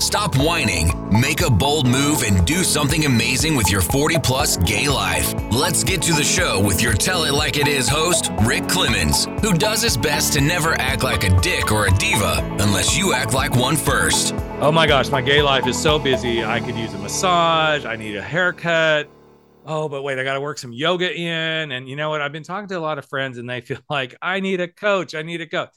stop whining, make a bold move, and do something amazing with your 40 plus gay life. Let's get to the show with your Tell It Like It Is host, Rick Clemens, who does his best to never act like a dick or a diva unless you act like one first. Oh my gosh, my gay life is so busy. I could use a massage, I need a haircut. Oh, but wait, I got to work some yoga in. And you know what? I've been talking to a lot of friends and they feel like I need a coach. I need a coach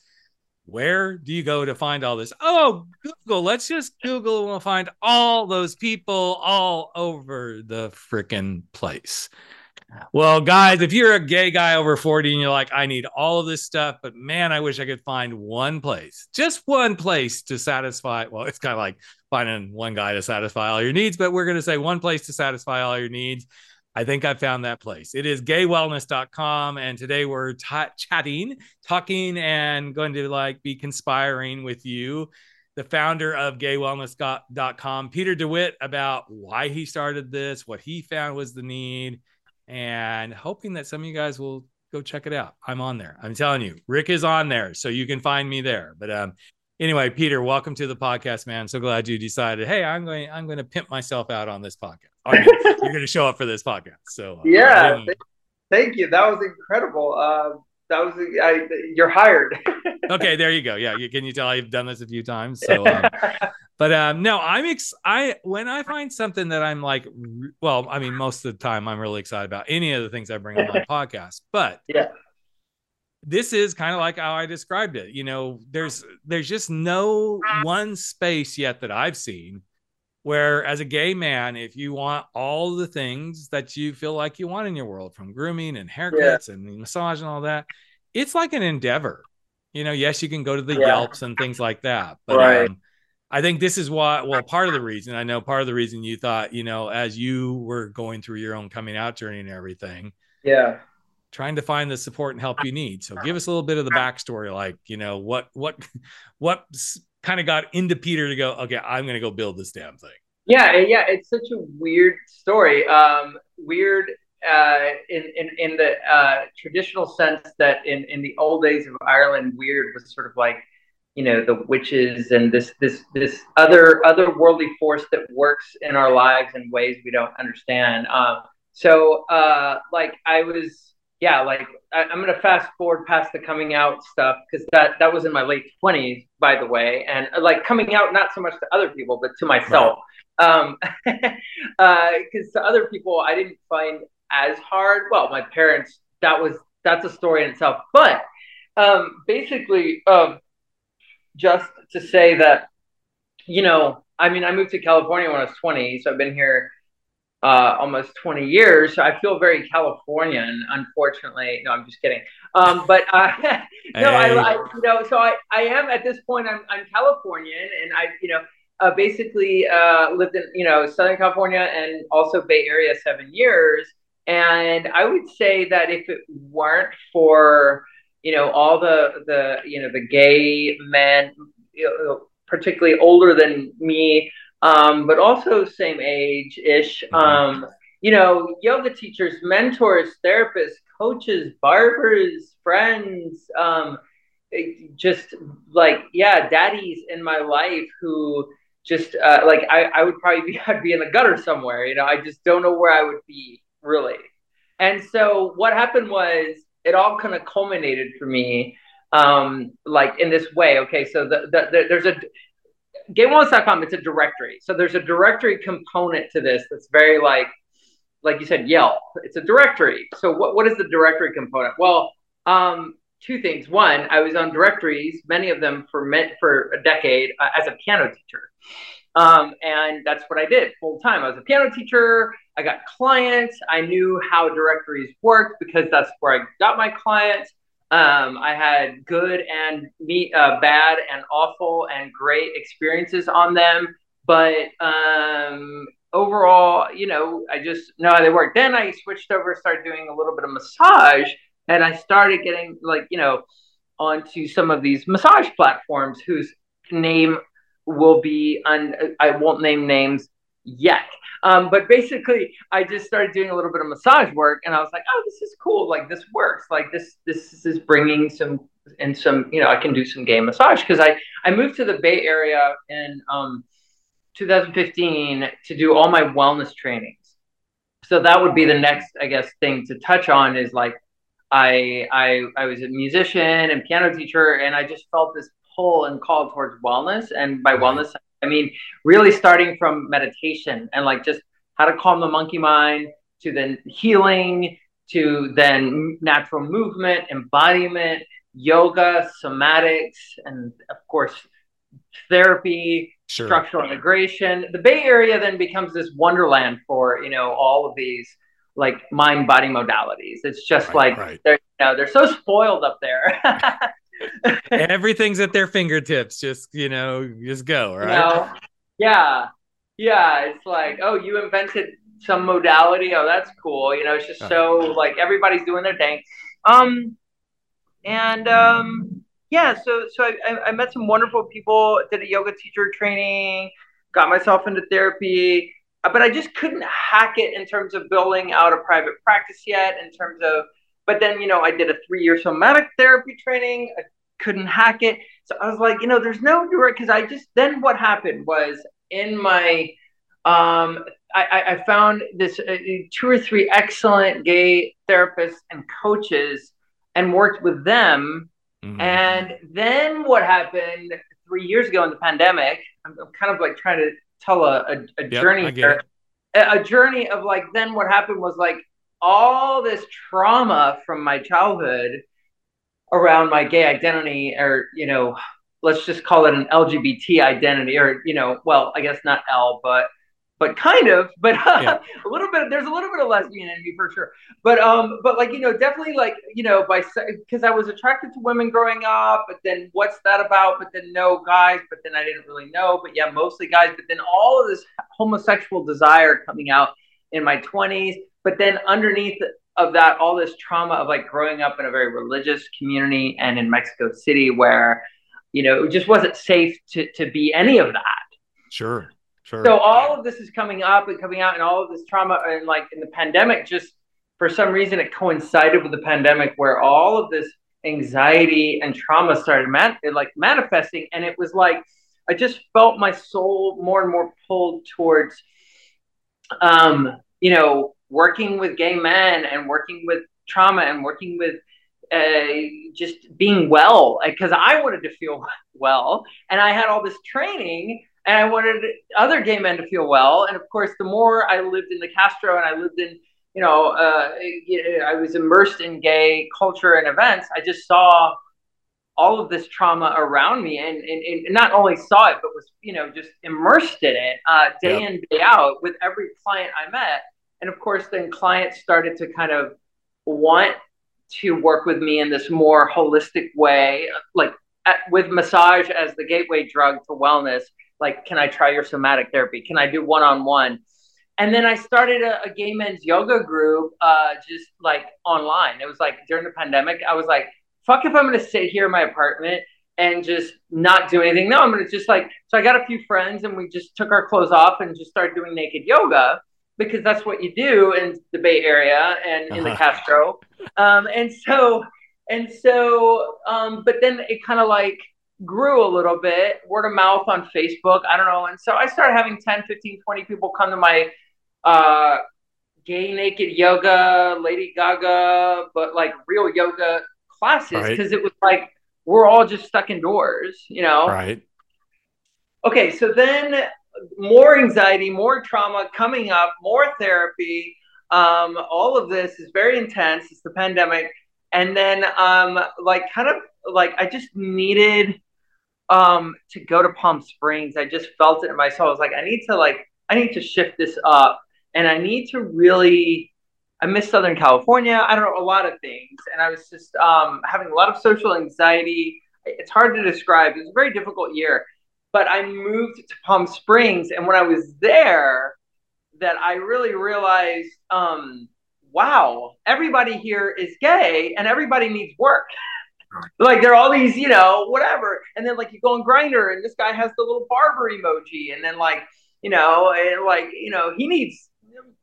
where do you go to find all this? Oh, Google. Let's just Google and we'll find all those people all over the freaking place. Well, guys, if you're a gay guy over 40 and you're like, I need all of this stuff, but man, I wish I could find one place, just one place to satisfy. Well, it's kind of like finding one guy to satisfy all your needs, but we're going to say one place to satisfy all your needs. I think I found that place. It is gaywellness.com. And today we're chatting, talking, and going to like be conspiring with you, the founder of gaywellness.com, Peter DeWitt, about why he started this, what he found was the need, and hoping that some of you guys will go check it out. I'm on there. I'm telling you, Rick is on there. So you can find me there. But um, anyway, Peter, welcome to the podcast, man. So glad you decided, hey, I'm going, I'm going to pimp myself out on this podcast. I mean, you're going to show up for this podcast. So uh, yeah, thank you. That was incredible. Uh, that was I, you're hired. okay, there you go. Yeah, you, can you tell I've done this a few times? So, um, but um, no, I'm ex. I when I find something that I'm like, well, I mean, most of the time I'm really excited about any of the things I bring on my podcast. But yeah, this is kind of like how I described it. You know, there's there's just no one space yet that I've seen where as a gay man if you want all the things that you feel like you want in your world from grooming and haircuts yeah. and massage and all that it's like an endeavor you know yes you can go to the yeah. yelps and things like that but right. um, i think this is why well part of the reason i know part of the reason you thought you know as you were going through your own coming out journey and everything yeah trying to find the support and help you need so give us a little bit of the backstory like you know what what what kind of got into Peter to go, okay, I'm going to go build this damn thing. Yeah, yeah, it's such a weird story. Um, weird uh, in, in in the uh, traditional sense that in in the old days of Ireland, weird was sort of like you know the witches and this this this other otherworldly force that works in our lives in ways we don't understand. Um, so uh, like I was yeah, like I, am gonna fast forward past the coming out stuff because that that was in my late twenties, by the way, and uh, like coming out not so much to other people but to myself, right. um, because uh, to other people I didn't find as hard. Well, my parents that was that's a story in itself, but um, basically, um, just to say that you know, I mean, I moved to California when I was 20, so I've been here uh, almost 20 years. So I feel very Californian, unfortunately. No, I'm just kidding. Um, but uh, no, hey. I, I, you know, so I, I am at this point, I'm, I'm Californian and I, you know, uh, basically uh, lived in, you know, Southern California and also Bay Area seven years. And I would say that if it weren't for, you know, all the, the, you know, the gay men, you know, particularly older than me, um, but also same age ish. Mm-hmm. Um, you know, yoga teachers, mentors, therapists, coaches, barbers, friends, um, just like, yeah, daddies in my life who just uh, like I, I would probably be I'd be in the gutter somewhere, you know, I just don't know where I would be really. And so what happened was it all kind of culminated for me um like in this way okay so the, the, the there's a gaywellness.com it's a directory. So there's a directory component to this that's very like like you said yelp. It's a directory. So what, what is the directory component? Well um, two things. One i was on directories many of them for for a decade uh, as a piano teacher. Um, and that's what i did full time. I was a piano teacher. I got clients. I knew how directories worked because that's where i got my clients um, I had good and me, uh, bad and awful and great experiences on them. But um, overall, you know, I just know how they work. Then I switched over, started doing a little bit of massage, and I started getting like, you know, onto some of these massage platforms whose name will be on. I won't name names yet. Um, but basically, I just started doing a little bit of massage work, and I was like, "Oh, this is cool! Like this works! Like this this is bringing some and some you know I can do some gay massage because I I moved to the Bay Area in um, 2015 to do all my wellness trainings. So that would be the next I guess thing to touch on is like I I I was a musician and piano teacher, and I just felt this pull and call towards wellness, and by wellness I mean, really starting from meditation and like just how to calm the monkey mind to then healing to then natural movement, embodiment, yoga, somatics, and of course, therapy, sure. structural integration. The Bay Area then becomes this wonderland for, you know, all of these like mind body modalities. It's just right, like right. they're you know, they're so spoiled up there. Everything's at their fingertips. Just you know, just go. Right? You know, yeah, yeah. It's like, oh, you invented some modality. Oh, that's cool. You know, it's just so like everybody's doing their thing. Um, and um, yeah. So so I, I met some wonderful people. Did a yoga teacher training. Got myself into therapy. Uh, but I just couldn't hack it in terms of building out a private practice yet. In terms of but then, you know, I did a three year somatic therapy training. I couldn't hack it. So I was like, you know, there's no direct, because I just, then what happened was in my, um, I, I found this uh, two or three excellent gay therapists and coaches and worked with them. Mm-hmm. And then what happened three years ago in the pandemic, I'm, I'm kind of like trying to tell a, a, a yep, journey here. A, a journey of like, then what happened was like, all this trauma from my childhood around my gay identity or you know let's just call it an lgbt identity or you know well i guess not l but but kind of but yeah. a little bit there's a little bit of lesbian in me for sure. But um but like you know definitely like you know by because i was attracted to women growing up but then what's that about? But then no guys but then i didn't really know but yeah mostly guys. But then all of this homosexual desire coming out in my 20s but then underneath of that, all this trauma of like growing up in a very religious community and in Mexico City where, you know, it just wasn't safe to, to be any of that. Sure. Sure. So all of this is coming up and coming out and all of this trauma and like in the pandemic, just for some reason it coincided with the pandemic where all of this anxiety and trauma started man- like manifesting. And it was like, I just felt my soul more and more pulled towards, um, you know, working with gay men and working with trauma and working with uh, just being well because I wanted to feel well and I had all this training and I wanted other gay men to feel well. And of course, the more I lived in the Castro and I lived in, you know, uh, I was immersed in gay culture and events, I just saw all of this trauma around me and, and, and not only saw it, but was, you know, just immersed in it uh, day in, day out with every client I met. And of course, then clients started to kind of want to work with me in this more holistic way, like at, with massage as the gateway drug to wellness. Like, can I try your somatic therapy? Can I do one on one? And then I started a, a gay men's yoga group, uh, just like online. It was like during the pandemic, I was like, fuck if I'm going to sit here in my apartment and just not do anything. No, I'm going to just like, so I got a few friends and we just took our clothes off and just started doing naked yoga because that's what you do in the Bay Area and in the uh-huh. Castro. Um, and so, and so, um, but then it kind of like grew a little bit, word of mouth on Facebook. I don't know. And so I started having 10, 15, 20 people come to my uh, gay naked yoga, Lady Gaga, but like real yoga classes because right. it was like we're all just stuck indoors, you know? Right. Okay, so then more anxiety, more trauma coming up, more therapy. Um, all of this is very intense. It's the pandemic. And then, um, like, kind of like I just needed um, to go to Palm Springs. I just felt it in my soul. I was like, I need to, like, I need to shift this up and I need to really. I miss Southern California. I don't know a lot of things, and I was just um, having a lot of social anxiety. It's hard to describe. It was a very difficult year, but I moved to Palm Springs, and when I was there, that I really realized, um, wow, everybody here is gay, and everybody needs work. like there are all these, you know, whatever. And then like you go on Grindr, and this guy has the little barber emoji, and then like, you know, and like, you know, he needs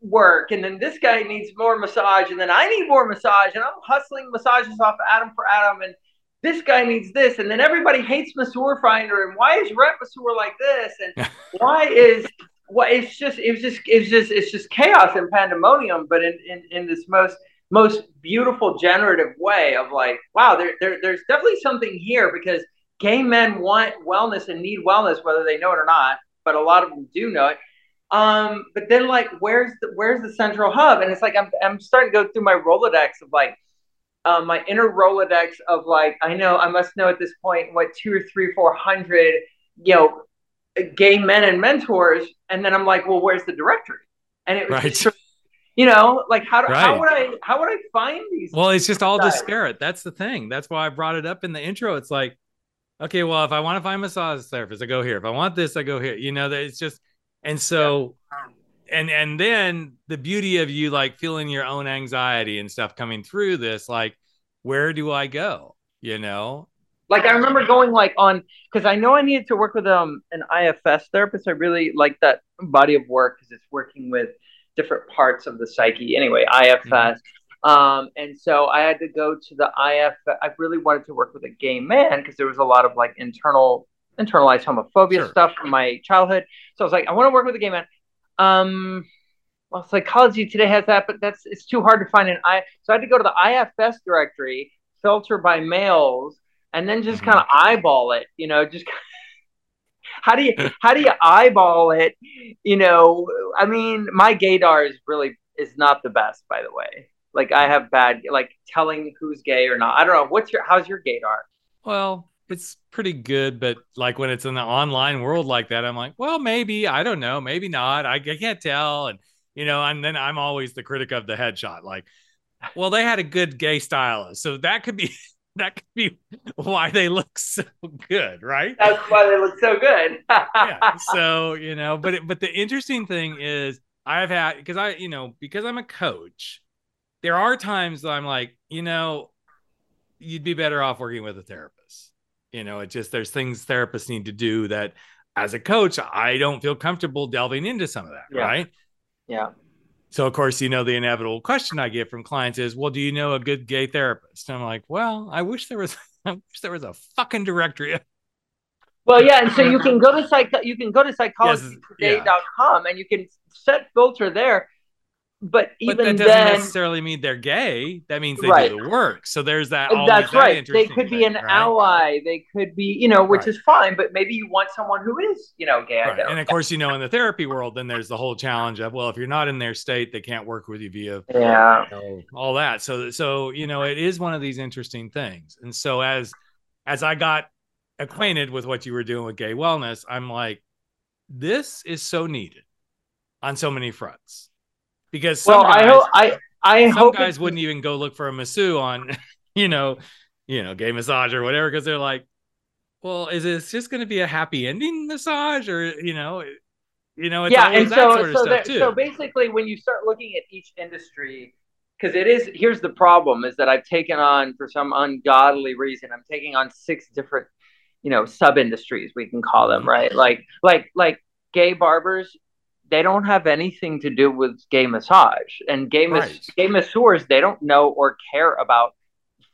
work, and then this guy needs more massage, and then I need more massage, and I'm hustling massages off Adam for Adam, and this guy needs this, and then everybody hates Masseur Finder, and why is Rent Masseur like this, and why is what well, it's just it's just it's just it's just chaos and pandemonium, but in in, in this most most beautiful generative way of like, wow, there, there there's definitely something here because gay men want wellness and need wellness, whether they know it or not, but a lot of them do know it. Um, but then like, where's the where's the central hub? And it's like I'm I'm starting to go through my Rolodex of like um, my inner Rolodex of like I know I must know at this point what two or three four hundred you know gay men and mentors, and then I'm like, well, where's the directory? And it was right. just you know like how, right. how would i how would i find these well it's just all guys? disparate that's the thing that's why i brought it up in the intro it's like okay well if i want to find massage therapist i go here if i want this i go here you know that it's just and so yeah. And and then the beauty of you like feeling your own anxiety and stuff coming through this like where do i go you know like I remember going like on because I know I needed to work with um an IFS therapist. I really like that body of work because it's working with different parts of the psyche. Anyway, IFS. Mm-hmm. Um, and so I had to go to the IF. I really wanted to work with a gay man because there was a lot of like internal, internalized homophobia sure. stuff from my childhood. So I was like, I want to work with a gay man. Um, well, psychology today has that, but that's it's too hard to find an I. So I had to go to the IFS directory, filter by males, and then just mm-hmm. kind of eyeball it. You know, just how do you how do you eyeball it? You know, I mean, my gaydar is really is not the best, by the way. Like I have bad like telling who's gay or not. I don't know. What's your how's your gaydar? Well, it's pretty good, but like when it's in the online world like that, I'm like, well, maybe I don't know, maybe not. I, I can't tell, and you know, and then I'm always the critic of the headshot. Like, well, they had a good gay stylist, so that could be that could be why they look so good, right? That's why they look so good. yeah. So you know, but it, but the interesting thing is, I've had because I you know because I'm a coach, there are times that I'm like, you know, you'd be better off working with a therapist. You know, it just there's things therapists need to do that as a coach, I don't feel comfortable delving into some of that, yeah. right? Yeah. So of course, you know, the inevitable question I get from clients is, "Well, do you know a good gay therapist?" And I'm like, "Well, I wish there was, I wish there was a fucking directory." Well, yeah, and so you can go to psych, you can go to psychologytoday.com yeah. and you can set filter there but even but that doesn't then, necessarily mean they're gay. That means they right. do the work. So there's that. That's that right. They could be thing, an right? ally. They could be, you know, which right. is fine. But maybe you want someone who is, you know, gay. And of course, you know, in the therapy world, then there's the whole challenge of, well, if you're not in their state, they can't work with you via, yeah, you know, all that. So, so you know, it is one of these interesting things. And so as as I got acquainted with what you were doing with gay wellness, I'm like, this is so needed on so many fronts because well, guys, I hope I I some hope guys wouldn't even go look for a masseur on, you know, you know, gay massage or whatever because they're like, well, is this just going to be a happy ending massage or you know, you know, yeah, and so so, there, so basically, when you start looking at each industry, because it is here's the problem is that I've taken on for some ungodly reason, I'm taking on six different, you know, sub industries we can call them, right? Like like like gay barbers they don't have anything to do with gay massage. And gay right. gay masseurs they don't know or care about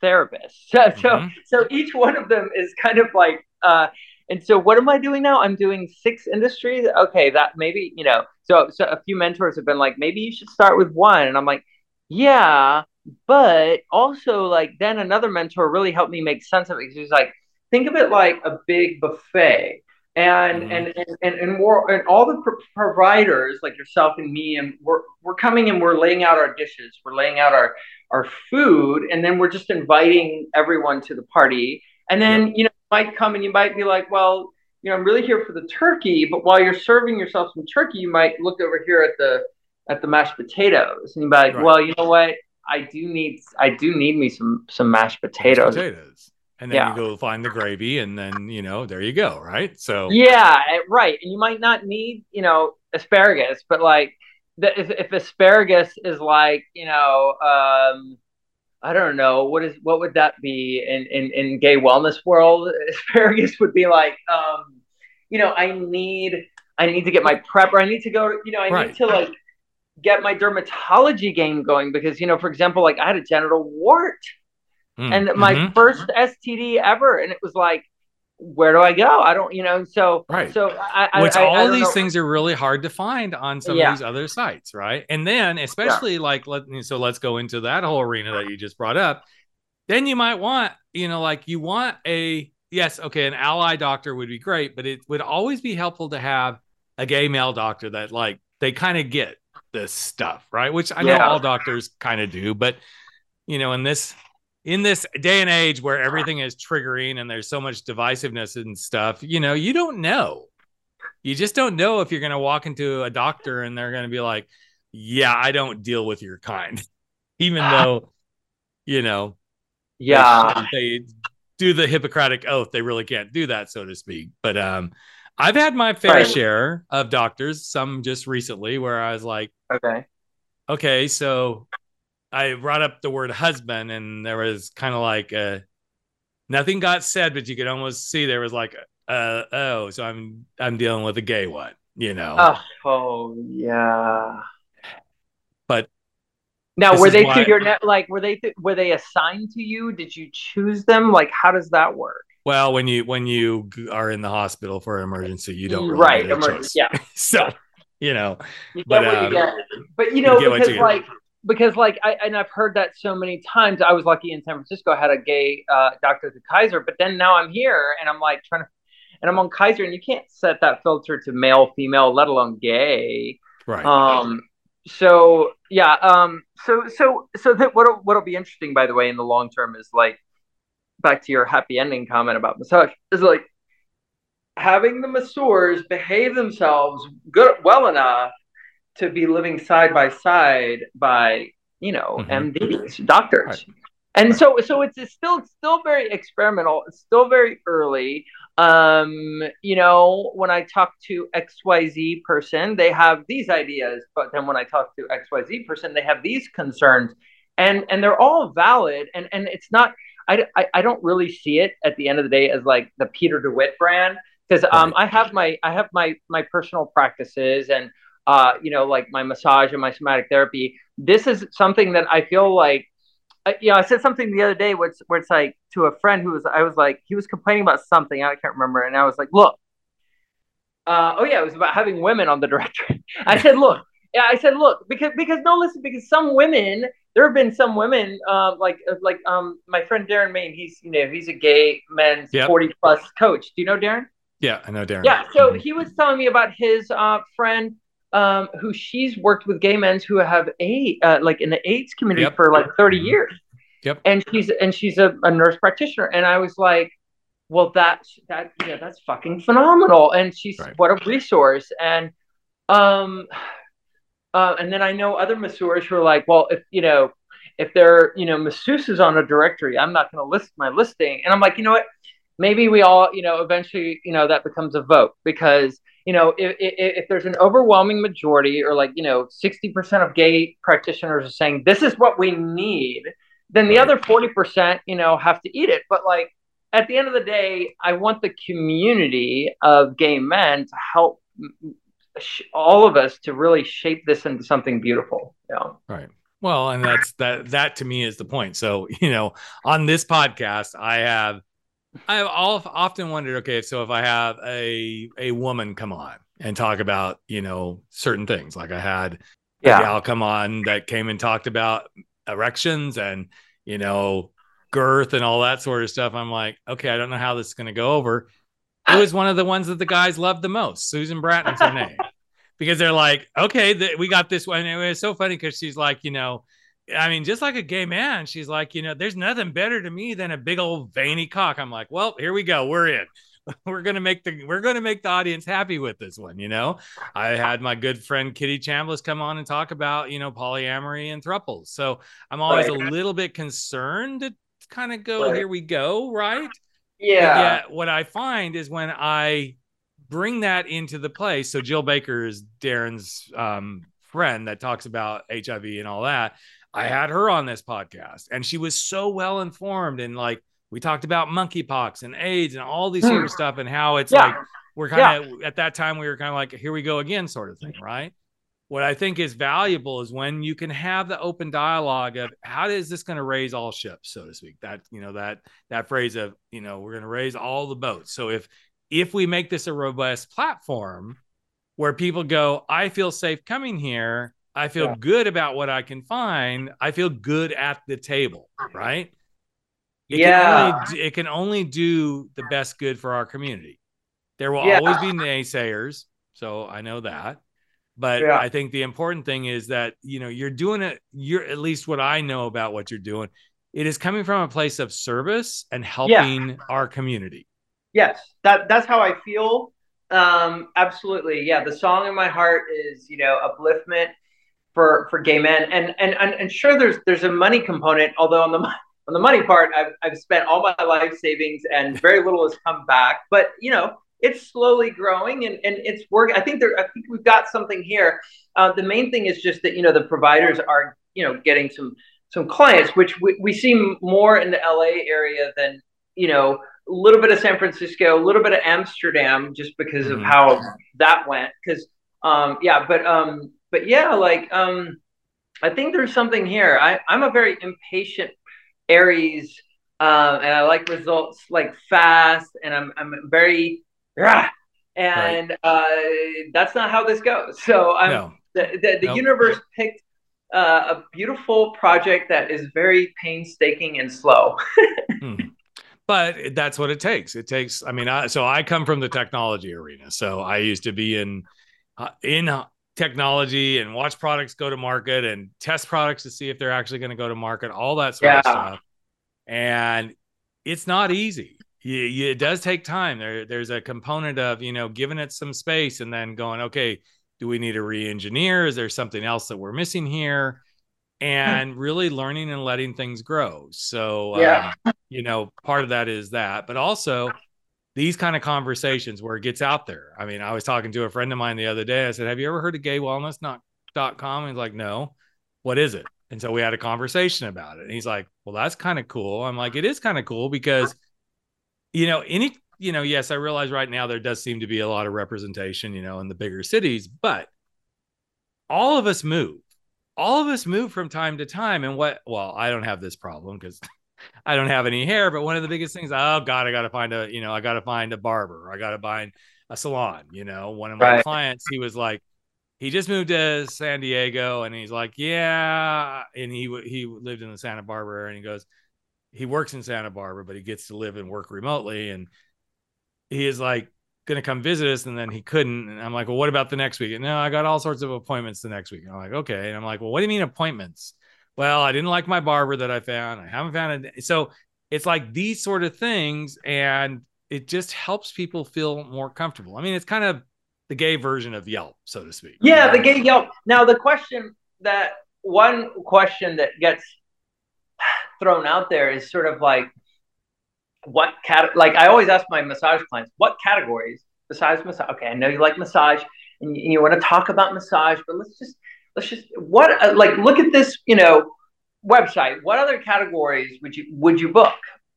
therapists. So mm-hmm. so each one of them is kind of like uh and so what am i doing now? I'm doing six industries? Okay that maybe you know so so a few mentors have been like maybe you should start with one. And i'm like yeah but also like then another mentor really helped me make sense of it. He's like think of it like a big buffet and mm-hmm. and, and and and more and all the pro- providers like yourself and me and we're we're coming and we're laying out our dishes. We're laying out our our food and then we're just inviting everyone to the party. And then you know you might come and you might be like well you know i'm really here for the turkey but while you're serving yourself some turkey you might look over here at the at the mashed potatoes. And you be like right. well you know what? I do need i do need me some some mashed potatoes, mashed potatoes and then yeah. you go find the gravy and then you know there you go right so yeah eh, right and you might not need you know asparagus but like the, if, if asparagus is like you know um I don't know what is what would that be in in, in gay wellness world? Asparagus would be like, um, you know, I need I need to get my prep, or I need to go, you know, I Right. need to like get my dermatology game going because you know, for example, like I had a genital wart Mm, and my mhm. first STD ever, and it was like, where do I go? I don't, you know, so Right. So I, which I, all I these know. things are really hard to find on some Yeah. of these other sites, right? And then especially like let so let's go into that whole arena that you just brought up. Then you might want, you know, like you want a yes, okay, an ally doctor would be great, but it would always be helpful to have a gay male doctor that like they kind of get this stuff, right? Which I know Yeah. all doctors kind of do, but you know, in this in this day and age where everything is triggering and there's so much divisiveness and stuff, you know, you don't know. You just don't know if you're going to walk into a doctor and they're going to be like, "Yeah, I don't deal with your kind," even though, you know, they- Yeah, they, do the Hippocratic oath. They really can't do that, so to speak. But um, I've had my fair Right. share of doctors. Some just recently where I was like okay. okay, so I brought up the word husband, and there was kind of like uh nothing got said, but you could almost see there was like, uh, oh, so I'm I'm dealing with a gay one, you know. Oh, oh yeah. But Now, were they why- through your net? Like, were they th- were they assigned to you? Did you choose them? Like, how does that work? well, when you when you are in the hospital for an emergency, you don't really right, emergency. Yeah, So you know, you get But, um, you. But you know, you because like because like I and I've heard that so many times. I was lucky in San Francisco. I had a gay uh, doctor at the Kaiser, but then now I'm here and I'm like trying to, and I'm on Kaiser, and you can't set that filter to male, female, let alone gay. right? Um. So yeah. Um. So so so that what'll what'll be interesting, by the way, in the long term is like back to your happy ending comment about massage is like having the masseurs behave themselves good well enough to be living side by side by you know Mhm. MDs doctors. Right. And Right. so, so it's, it's still, it's still very experimental. It's still very early. Um, you know, when I talk to XYZ person, they have these ideas, but then when I talk to XYZ person, they have these concerns and, and they're all valid. And, and it's not, I, I, I don't really see it at the end of the day as like the Peter DeWitt brand. Cause, um, I have my, I have my, my personal practices and, uh, you know, like my massage and my somatic therapy. This is something that I feel like, I, you know, I said something the other day where it's, where it's like to a friend who was, I was like, he was complaining about something, I can't remember. And I was like, look, uh, oh yeah, it was about having women on the directory. I said, look, yeah, I said, look, because, because no, listen, because some women, there have been some women, um, like, uh, like, um, my friend Darren Main, he's, you know, he's a gay men's Yep. 40 plus coach. Do you know Darren? yeah, I know, Darren. Yeah. So Mhm. he was telling me about his uh, friend um, who she's worked with gay men who have a uh, like in the AIDS community Yep. for like 30 Mhm. years. Yep. And she's and she's a, a nurse practitioner. And I was like, well, that's that yeah, that's fucking phenomenal. And she's Right. what a resource. And um uh, and then I know other masseurs who are like, well, if you know, if they're you know masseuses on a directory, I'm not going to list my listing. And I'm like, you know what? Maybe we all, you know, eventually, you know, that becomes a vote because you know, if, if, if there's an overwhelming majority, or like you know, sixty percent of gay practitioners are saying this is what we need, then the other forty percent, you know, have to eat it. But like at the end of the day, I want the community of gay men to help sh- all of us to really shape this into something beautiful. You know? Right. Well, and that's that that to me is the point. So, you know, on this podcast, I have I have all, often wondered, okay, so if I have a a woman come on and talk about, you know, certain things, like I had yeah. a gal come on that came and talked about erections and, you know, girth and all that sort of stuff. I'm like, okay, I don't know how this is going to go over. It was one of the ones that the guys loved the most. Susan Bratton's her name because they're like, okay, th- we got this one. And it was so funny because she's like, you know, I mean, just like a gay man, she's like, you know, there's nothing better to me than a big old veiny cock. I'm like, well, here we go. We're in. We're gonna make the we're gonna make the audience happy with this one. You know, I had my good friend Kitty Chambliss come on and talk about you know polyamory and thruples. So I'm always Right. a little bit concerned to kind of go, Right. here we go, right? Yeah. what I find is when I bring that into the play. So Jill Baker is Darren's um, friend that talks about HIV and all that. I had her on this podcast and she was so well informed and like we talked about monkeypox and AIDS and all these sort of hmm. stuff and how it's Yeah. like we're kind of at that time we were kind of like here we go again sort of thing, right? What I think is valuable is when you can have the open dialogue of how is this going to raise all ships, so to speak. That you know that that phrase of you know we're going to raise all the boats. So if if we make this a robust platform where people go, I feel safe coming here. I feel Yeah. good about what I can find. I feel good at the table, right? It Yeah. Can only, it can only do the best good for our community. There will Yeah. always be naysayers, so I know that. But Yeah. I think the important thing is that you know you're doing it. You're at least what I know about what you're doing. It is coming from a place of service and helping our community. Yes, that that's how I feel. Um, absolutely. Yeah, the song in my heart is, you know, upliftment for for gay men, and and and, and sure, there's there's a money component. Although on the on the money part, I've I've spent all my life savings, and very little has come back. But you know, it's slowly growing, and and it's working. I think there. I think we've got something here. Uh, the main thing is just that you know the providers are you know getting some some clients, which we, we see more in the LA area than you know a little bit of San Francisco, a little bit of Amsterdam, just because of Mhm. how that went. Because, um, yeah, but um, but yeah, like um, I think there's something here. I I'm a very impatient Aries, um, and I like results like fast, and I'm I'm very, rah, and uh, that's not how this goes. So I'm no, the the, the universe picked. Uh, a beautiful project that is very painstaking and slow. Mhm. but that's what it takes. It takes. I mean, I, so I come from the technology arena. So I used to be in uh, in technology and watch products go to market and test products to see if they're actually going to go to market. All that sort of stuff. And it's not easy. You, you, it does take time. There, there's a component of you know giving it some space and then going, okay, do we need to re-engineer? Is there something else that we're missing here? And really learning and letting things grow. So Yeah. um, you know, part of that is that, but also these kind of conversations where it gets out there. I mean, I was talking to a friend of mine the other day. I said, Have you ever heard of gaywellness.com? He's like, No. What is it? And so we had a conversation about it. And he's like, Well, that's kind of cool. I'm like, It is kind of cool because, you know, any, you know, yes, I realize right now there does seem to be a lot of representation, you know, in the bigger cities, but all of us move. All of us move from time to time. And what, well, I don't have this problem because I don't have any hair, but one of the biggest things, oh God, I got to find a, you know, I got to find a barber. I got to find a salon. You know, one of my Right. clients, he was like, he just moved to San Diego and he's like, yeah. And he, he lived in the Santa Barbara area and he goes, he works in Santa Barbara, but he gets to live and work remotely. And he is like, going to come visit us and then he couldn't and i'm like well what about the next week and no i got all sorts of appointments the next week and i'm like okay and i'm like well what do you mean appointments well i didn't like my barber that i found i haven't found it so it's like these sort of things and it just helps people feel more comfortable i mean it's kind of the gay version of yelp so to speak Yeah, the gay Yelp. Now the question that one question that gets thrown out there is sort of like what cat like I always ask my massage clients, what categories besides massage? Okay, I know you like massage and you, and you want to talk about massage, but let's just let's just what uh, like look at this, you know, website. What other categories would you would you book?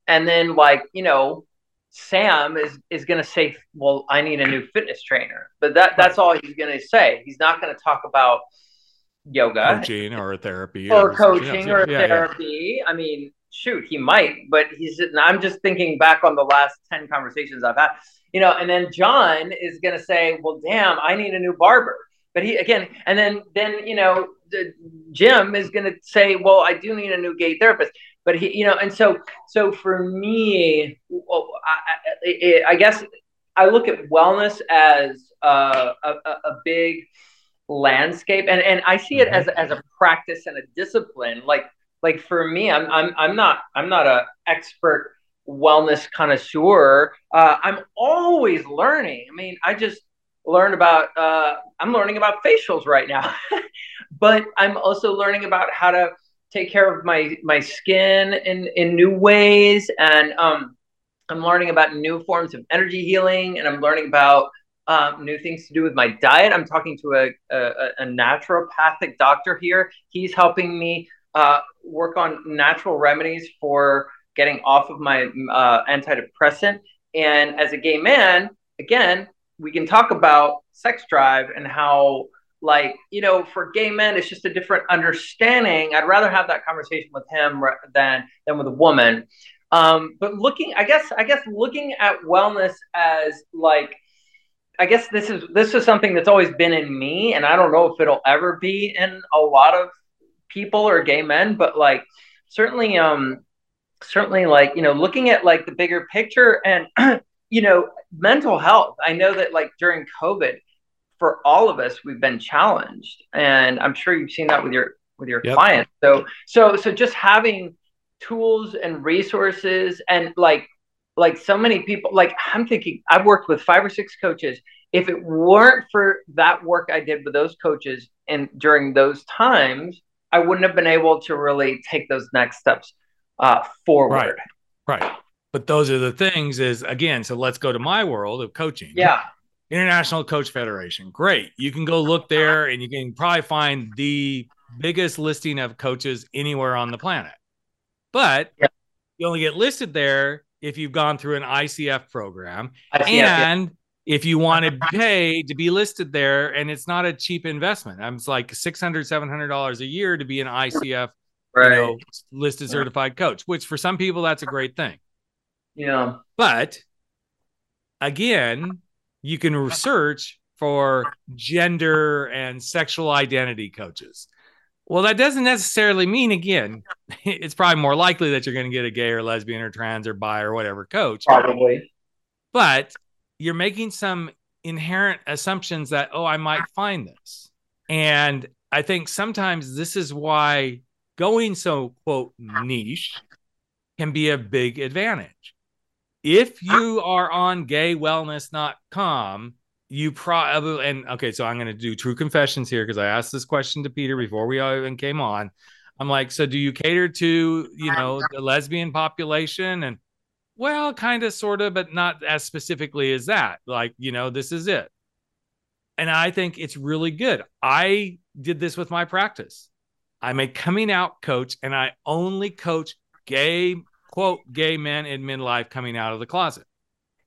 And then like, you know, Sam is is going to say, "Well, I need a new fitness trainer," but that that's all he's going to say. He's not going to talk about yoga coaching or therapy or something coaching or Yeah, yeah, yeah. therapy. I mean, shoot, he might, but he's. I'm just thinking back on the last ten conversations I've had, you know. And then John is going to say, "Well, damn, I need a new barber." But he again, and then then you know, the, Jim is going to say, "Well, I do need a new gay therapist." But he, you know, and so so for me, I, I, I guess I look at wellness as uh, a, a, big landscape and and I see it as as a practice and a discipline. Like like for me I'm I'm I'm not I'm not a expert wellness connoisseur. Uh, I'm always learning. I mean I just learned about uh, I'm learning about facials right now but I'm also learning about how to take care of my my skin in in new ways and um I'm learning about new forms of energy healing and I'm learning about um, new things to do with my diet. I'm talking to a, a, a naturopathic doctor here. He's helping me uh, work on natural remedies for getting off of my uh, antidepressant. And as a gay man, again, we can talk about sex drive and how like you know for gay men it's just a different understanding. I'd rather have that conversation with him than than with a woman. Um, but looking i guess i guess looking at wellness as like i guess this is this is something that's always been in me and i don't know if it'll ever be in a lot of people or gay men but like certainly um certainly like you know looking at like the bigger picture and you know mental health. I know that like during covid for all of us we've been challenged and i'm sure you've seen that with your with your yep. clients. So so so just having tools and resources and like like so many people like i'm thinking i've worked with five or six coaches. If it weren't for that work i did with those coaches and during those times i wouldn't have been able to really take those next steps uh, forward. Right. Right but those are the things is again so let's go to my world of coaching yeah International Coach Federation. Great. You can go look uh-huh. there and you can probably find the biggest listing of coaches anywhere on the planet. But yeah. you only get listed there if you've gone through an ICF program. ICF, and yeah. if you want to uh-huh. pay to be listed there, and it's not a cheap investment. I'm like $600, $700 a year to be an ICF right. you know, listed certified coach, which for some people, that's a great thing. Yeah. But again, you can research for gender and sexual identity coaches. Well, that doesn't necessarily mean, again, it's probably more likely that you're going to get a gay or lesbian or trans or bi or whatever coach. Probably. But you're making some inherent assumptions that, oh, I might find this. And I think sometimes this is why going so, quote, niche can be a big advantage if you are on gaywellness.com, you probably and okay, so I'm going to do true confessions here because I asked this question to Peter before we even came on. I'm like, so do you cater to you know the lesbian population? And well, kind of, sort of, but not as specifically as that. Like, you know, this is it. And I think it's really good. I did this with my practice. I'm a coming out coach, and I only coach gay quote gay men in midlife coming out of the closet.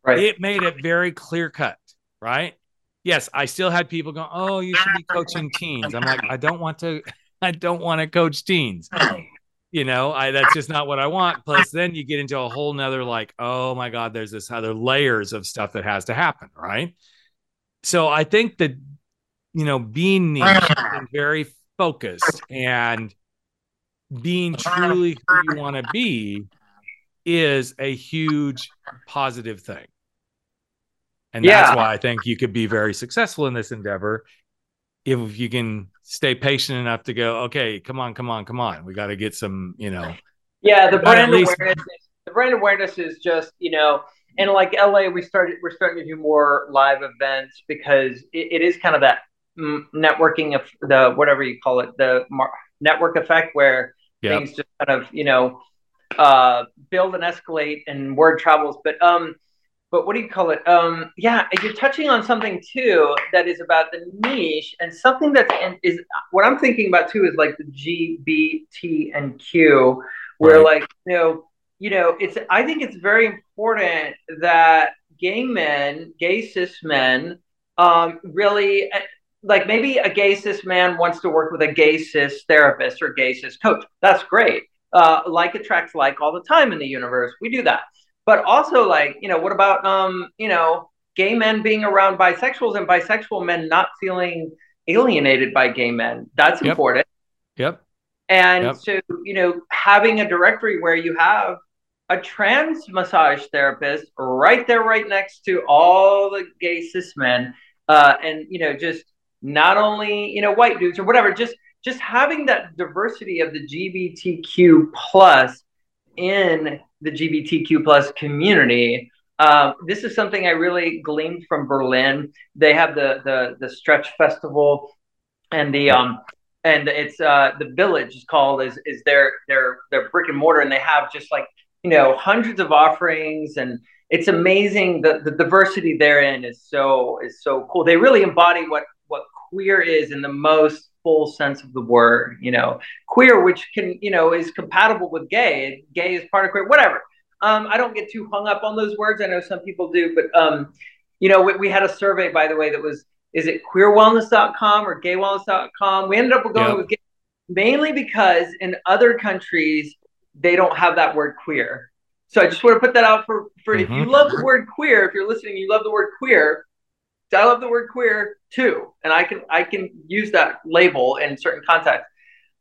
Right. It made it very clear cut, right? Yes, I still had people going, "Oh, you should be coaching teens." I'm like, I don't want to. I don't want to coach teens. You know, I that's just not what I want. Plus, then you get into a whole nother like, oh my God, there's this other layers of stuff that has to happen, right? So I think that you know, being niche and very focused and being truly who you want to be is a huge positive thing. And yeah. that's why I think you could be very successful in this endeavor if you can stay patient enough to go, okay, come on, come on, come on. We got to get some, you know. Yeah, the brand least... awareness is, the brand awareness is just, you know, and like LA, we started we're starting to do more live events because it, it is kind of that networking of the whatever you call it, the mar- network effect where yep. things just kind of, you know, uh, build and escalate and word travels. But um, but what do you call it? Um, yeah, you're touching on something too that is about the niche and something that is what I'm thinking about too is like the G, B, T, and Q, where right. like you know, you know, it's I think it's very important that gay men, gay cis men, um, really like maybe a gay cis man wants to work with a gay cis therapist or gay cis coach. That's great uh, like attracts like all the time in the universe. We do that. But also, like, you know, what about, um, you know, gay men being around bisexuals and bisexual men not feeling alienated by gay men? That's yep. important. Yep. And yep. so, you know, having a directory where you have a trans massage therapist right there, right next to all the gay cis men, uh, and, you know, just not only, you know, white dudes or whatever, just just having that diversity of the LGBTQ plus in the LGBTQ plus community. Um, this is something I really gleaned from Berlin. They have the the the Stretch Festival, and the um and it's uh the village is called is is their their their brick and mortar, and they have just like you know hundreds of offerings and it's amazing the the diversity therein is so is so cool. They really embody what what queer is in the most full sense of the word. You know, queer, which can you know is compatible with gay. Gay is part of queer. Whatever. Um, I don't get too hung up on those words. I know some people do, but um, you know, we, we had a survey by the way that was is it queerwellness.com or gaywellness.com? We ended up going yep. with gay mainly because in other countries they don't have that word queer. So I just want to put that out for, for mm-hmm. if you mm-hmm. love the word queer, if you're listening, you love the word queer. I love the word queer too, and I can I can use that label in certain contexts.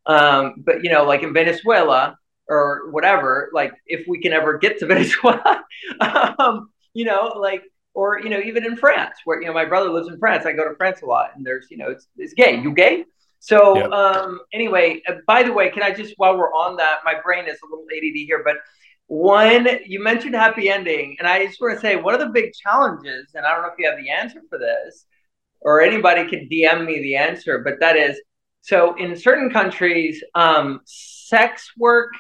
Um, but you know, like in Venezuela or whatever, like if we can ever get to Venezuela, um, you know, like or you know, even in France, where you know my brother lives in France, I go to France a lot, and there's you know, it's it's gay. You gay? So yep. um, anyway, uh, by the way, can I just while we're on that, my brain is a little ADD here, but one you mentioned happy ending, and I just want to say one of the big challenges, and I don't know if you have the answer for this, or anybody can DM me the answer, but that is so in certain countries, um, sex work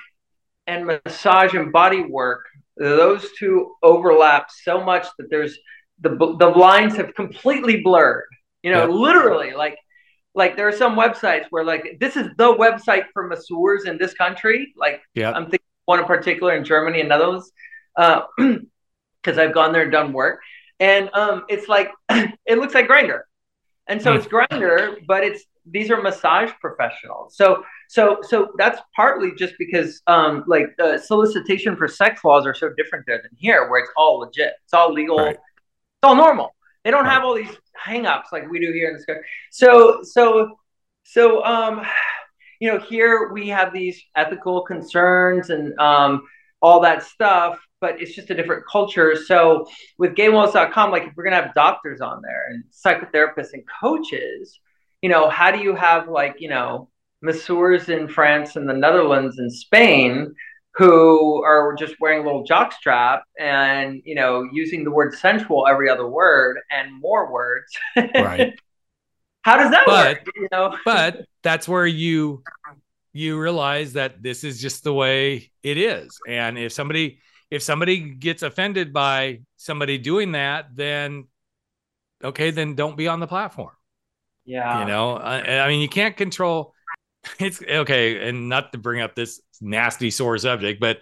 and massage and body work, those two overlap so much that there's the the lines have completely blurred. You know, yep. literally, like like there are some websites where like this is the website for masseurs in this country. Like yeah. I'm thinking one in particular in Germany and Netherlands, because uh, I've gone there and done work, and um, it's like it looks like Grindr, and so mm. it's Grindr, but it's these are massage professionals. So so so that's partly just because um, like the solicitation for sex laws are so different there than here, where it's all legit, it's all legal, right. it's all normal. They don't have all these hangups like we do here in this country. So so so um you know here we have these ethical concerns and um all that stuff but it's just a different culture. So with gaywellness.com like if we're gonna have doctors on there and psychotherapists and coaches you know how do you have like you know masseurs in france and the netherlands and spain who are just wearing a little jockstrap and you know using the word sensual every other word and more words? Right how does that but, work you know? but that's where you you realize that this is just the way it is. And if somebody if somebody gets offended by somebody doing that then okay then don't be on the platform. Yeah. You know I, I mean you can't control it's okay and not to bring up this nasty sore subject, but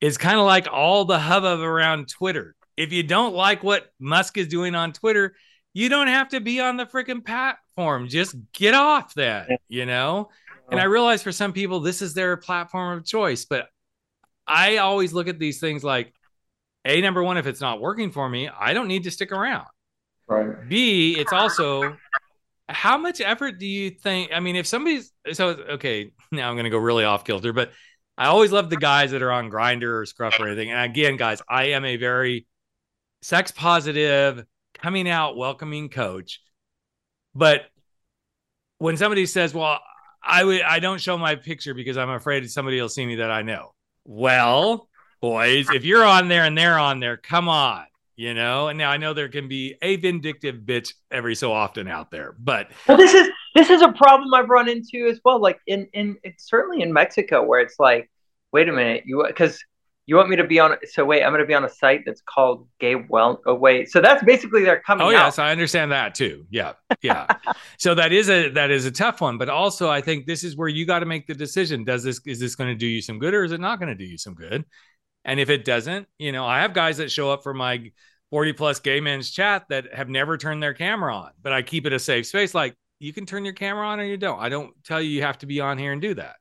it's kind of like all the hubbub around Twitter. If you don't like what Musk is doing on Twitter, you don't have to be on the freaking platform. Just get off that, you know? And I uh-huh. realize for some people, this is their platform of choice, but I always look at these things like A, number one, if it's not working for me, I don't need to stick around. Right. B, it's also how much effort do you think? I mean, if somebody's so okay, now I'm going to go really off kilter, but I always love the guys that are on Grindr or Scruff or anything. And again, guys, I am a very sex positive, coming out, welcoming coach. But when somebody says, "Well, I would," I don't show my picture because I'm afraid somebody will see me that I know. Well, boys, if you're on there and they're on there, come on you know and now i know there can be a vindictive bitch every so often out there but well this is this is a problem i've run into as well like in in it's certainly in mexico where it's like wait a minute you because you want me to be on so wait i'm going to be on a site that's called gay well oh wait so that's basically they're coming oh yes i understand that too yeah yeah so that is a that is a tough one but also i think this is where you got to make the decision does this is this going to do you some good or is it not going to do you some good and if it doesn't, you know, I have guys that show up for my 40 plus gay men's chat that have never turned their camera on, but I keep it a safe space. Like you can turn your camera on or you don't. I don't tell you you have to be on here and do that.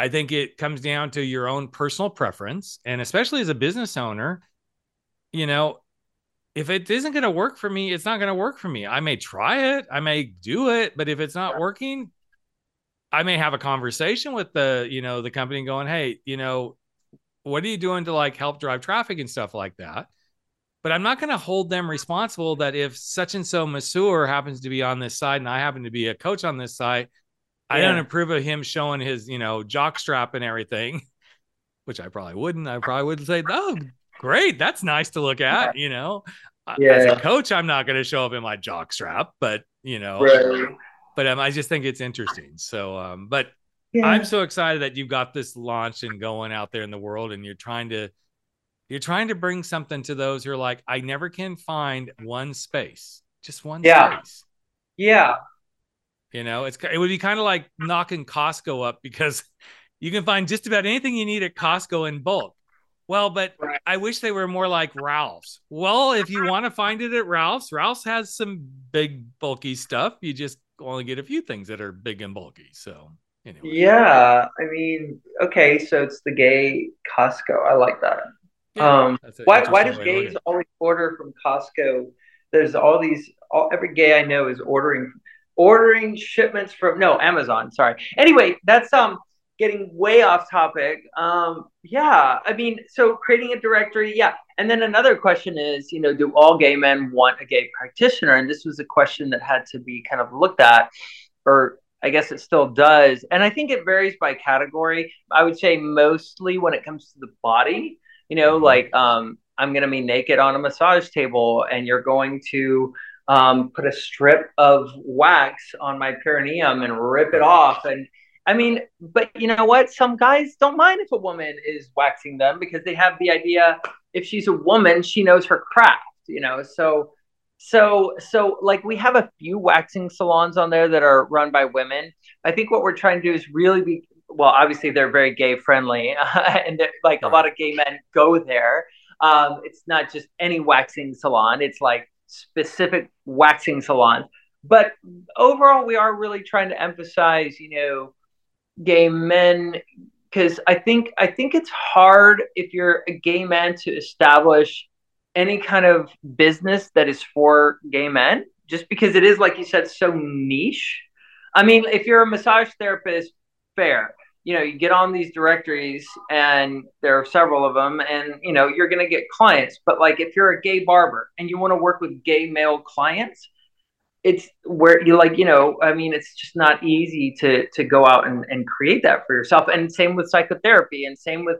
I think it comes down to your own personal preference. And especially as a business owner, you know, if it isn't going to work for me, it's not going to work for me. I may try it, I may do it, but if it's not working, I may have a conversation with the, you know, the company going, "Hey, you know, what are you doing to like help drive traffic and stuff like that? But I'm not going to hold them responsible that if such and so masseur happens to be on this side and I happen to be a coach on this side, yeah. I don't approve of him showing his, you know, jock strap and everything, which I probably wouldn't. I probably wouldn't say, oh, great. That's nice to look at, you know. Yeah. As a coach, I'm not going to show up in my jock strap, but, you know, right. but um, I just think it's interesting. So, um, but yeah. I'm so excited that you've got this launch and going out there in the world and you're trying to you're trying to bring something to those who are like, I never can find one space, just one yeah. space. Yeah. You know, it's it would be kind of like knocking Costco up because you can find just about anything you need at Costco in bulk. Well, but right. I wish they were more like Ralph's. Well, if you want to find it at Ralph's, Ralph's has some big bulky stuff. You just only get a few things that are big and bulky. So anyway. Yeah, I mean, okay, so it's the gay Costco. I like that. Yeah, um, why why does gays always order from Costco? There's all these. All, every gay I know is ordering ordering shipments from no Amazon. Sorry. Anyway, that's um getting way off topic. Um, yeah, I mean, so creating a directory, yeah. And then another question is, you know, do all gay men want a gay practitioner? And this was a question that had to be kind of looked at, or I guess it still does. And I think it varies by category. I would say mostly when it comes to the body, you know, mm-hmm. like um, I'm going to be naked on a massage table and you're going to um, put a strip of wax on my perineum and rip it off. And I mean, but you know what? Some guys don't mind if a woman is waxing them because they have the idea if she's a woman, she knows her craft, you know. So, so, so like we have a few waxing salons on there that are run by women. I think what we're trying to do is really be well. Obviously, they're very gay friendly, and like right. a lot of gay men go there. Um, it's not just any waxing salon. It's like specific waxing salons. But overall, we are really trying to emphasize, you know, gay men because I think I think it's hard if you're a gay man to establish any kind of business that is for gay men, just because it is like you said so niche. I mean, if you're a massage therapist, fair. You know, you get on these directories and there are several of them, and you know, you're gonna get clients. But like if you're a gay barber and you want to work with gay male clients, it's where you like you know i mean it's just not easy to to go out and, and create that for yourself and same with psychotherapy and same with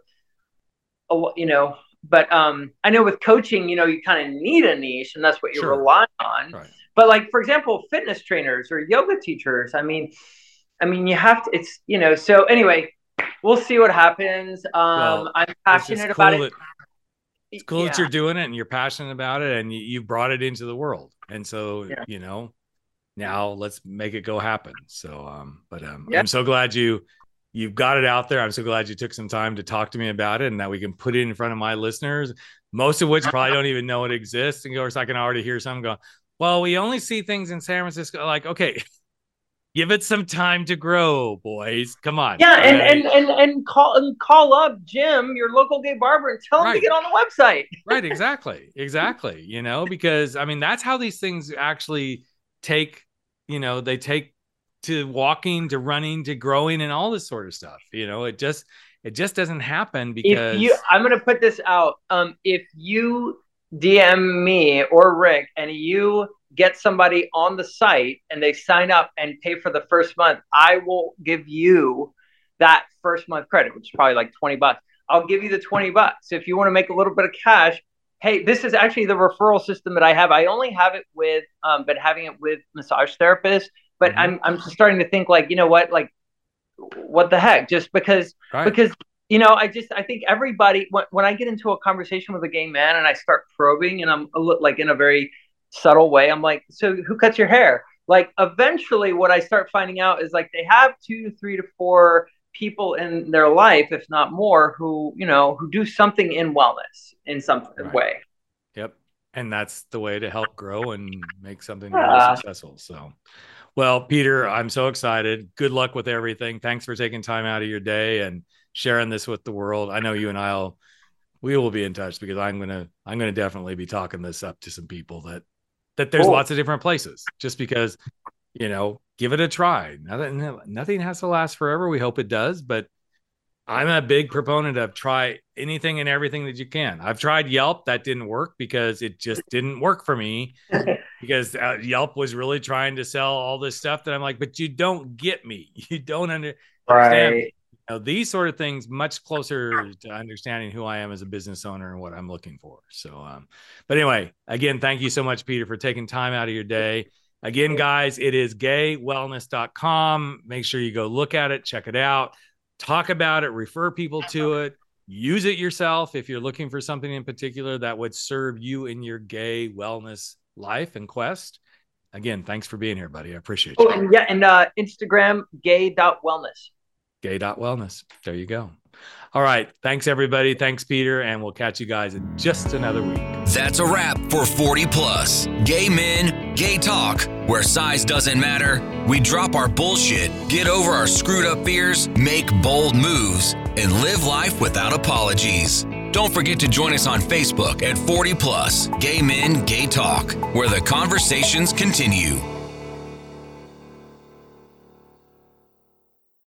you know but um i know with coaching you know you kind of need a niche and that's what you sure. rely on right. but like for example fitness trainers or yoga teachers i mean i mean you have to it's you know so anyway we'll see what happens um well, i'm passionate cool about it it's cool yeah. that you're doing it and you're passionate about it and you, you brought it into the world and so, yeah. you know, now let's make it go happen. So, um, but um, yeah. I'm so glad you you've got it out there. I'm so glad you took some time to talk to me about it and that we can put it in front of my listeners, most of which probably don't even know it exists. And of course, I can already hear some go, well, we only see things in San Francisco. Like, okay, give it some time to grow, boys. Come on. Yeah, and right? and, and and call and call up Jim, your local gay barber, and tell him to get on the website. right, exactly. Exactly. You know, because I mean that's how these things actually take, you know, they take to walking to running to growing and all this sort of stuff. You know, it just it just doesn't happen because if you I'm gonna put this out. Um if you DM me or Rick and you get somebody on the site and they sign up and pay for the first month, I will give you that first month credit, which is probably like 20 bucks. I'll give you the 20 bucks. If you want to make a little bit of cash, hey, this is actually the referral system that I have. I only have it with, um, but having it with massage therapists. But mm-hmm. I'm, I'm just starting to think like, you know what, like, what the heck? Just because, right. because you know, I just I think everybody when, when I get into a conversation with a gay man and I start probing and I'm a, like in a very subtle way. I'm like, so who cuts your hair? Like eventually what I start finding out is like they have two, three to four people in their life, if not more, who, you know, who do something in wellness in some right. way. Yep. And that's the way to help grow and make something successful. So well, Peter, I'm so excited. Good luck with everything. Thanks for taking time out of your day and sharing this with the world. I know you and I'll we will be in touch because I'm gonna I'm gonna definitely be talking this up to some people that that there's cool. lots of different places just because you know give it a try. Nothing nothing has to last forever. We hope it does but i'm a big proponent of try anything and everything that you can. I've tried yelp. That didn't work because it just didn't work for me because uh, yelp was really trying to sell all this stuff that i'm like but you don't get me. You don't under- understand right know, these sort of things much closer to understanding who I am as a business owner and what I'm looking for. So, um, but anyway, again, thank you so much, Peter, for taking time out of your day. Again, guys, it is gaywellness.com. Make sure you go look at it, check it out, talk about it, refer people to it, use it yourself if you're looking for something in particular that would serve you in your gay wellness life and quest. again, thanks for being here, buddy. I appreciate you. Oh, and yeah, and uh, Instagram gay.wellness. Gay.wellness. There you go. All right. Thanks, everybody. Thanks, Peter. And we'll catch you guys in just another week. That's a wrap for 40 Plus. Gay men, gay talk, where size doesn't matter. We drop our bullshit, get over our screwed up fears, make bold moves, and live life without apologies. Don't forget to join us on Facebook at 40 Plus Gay Men, Gay Talk, where the conversations continue.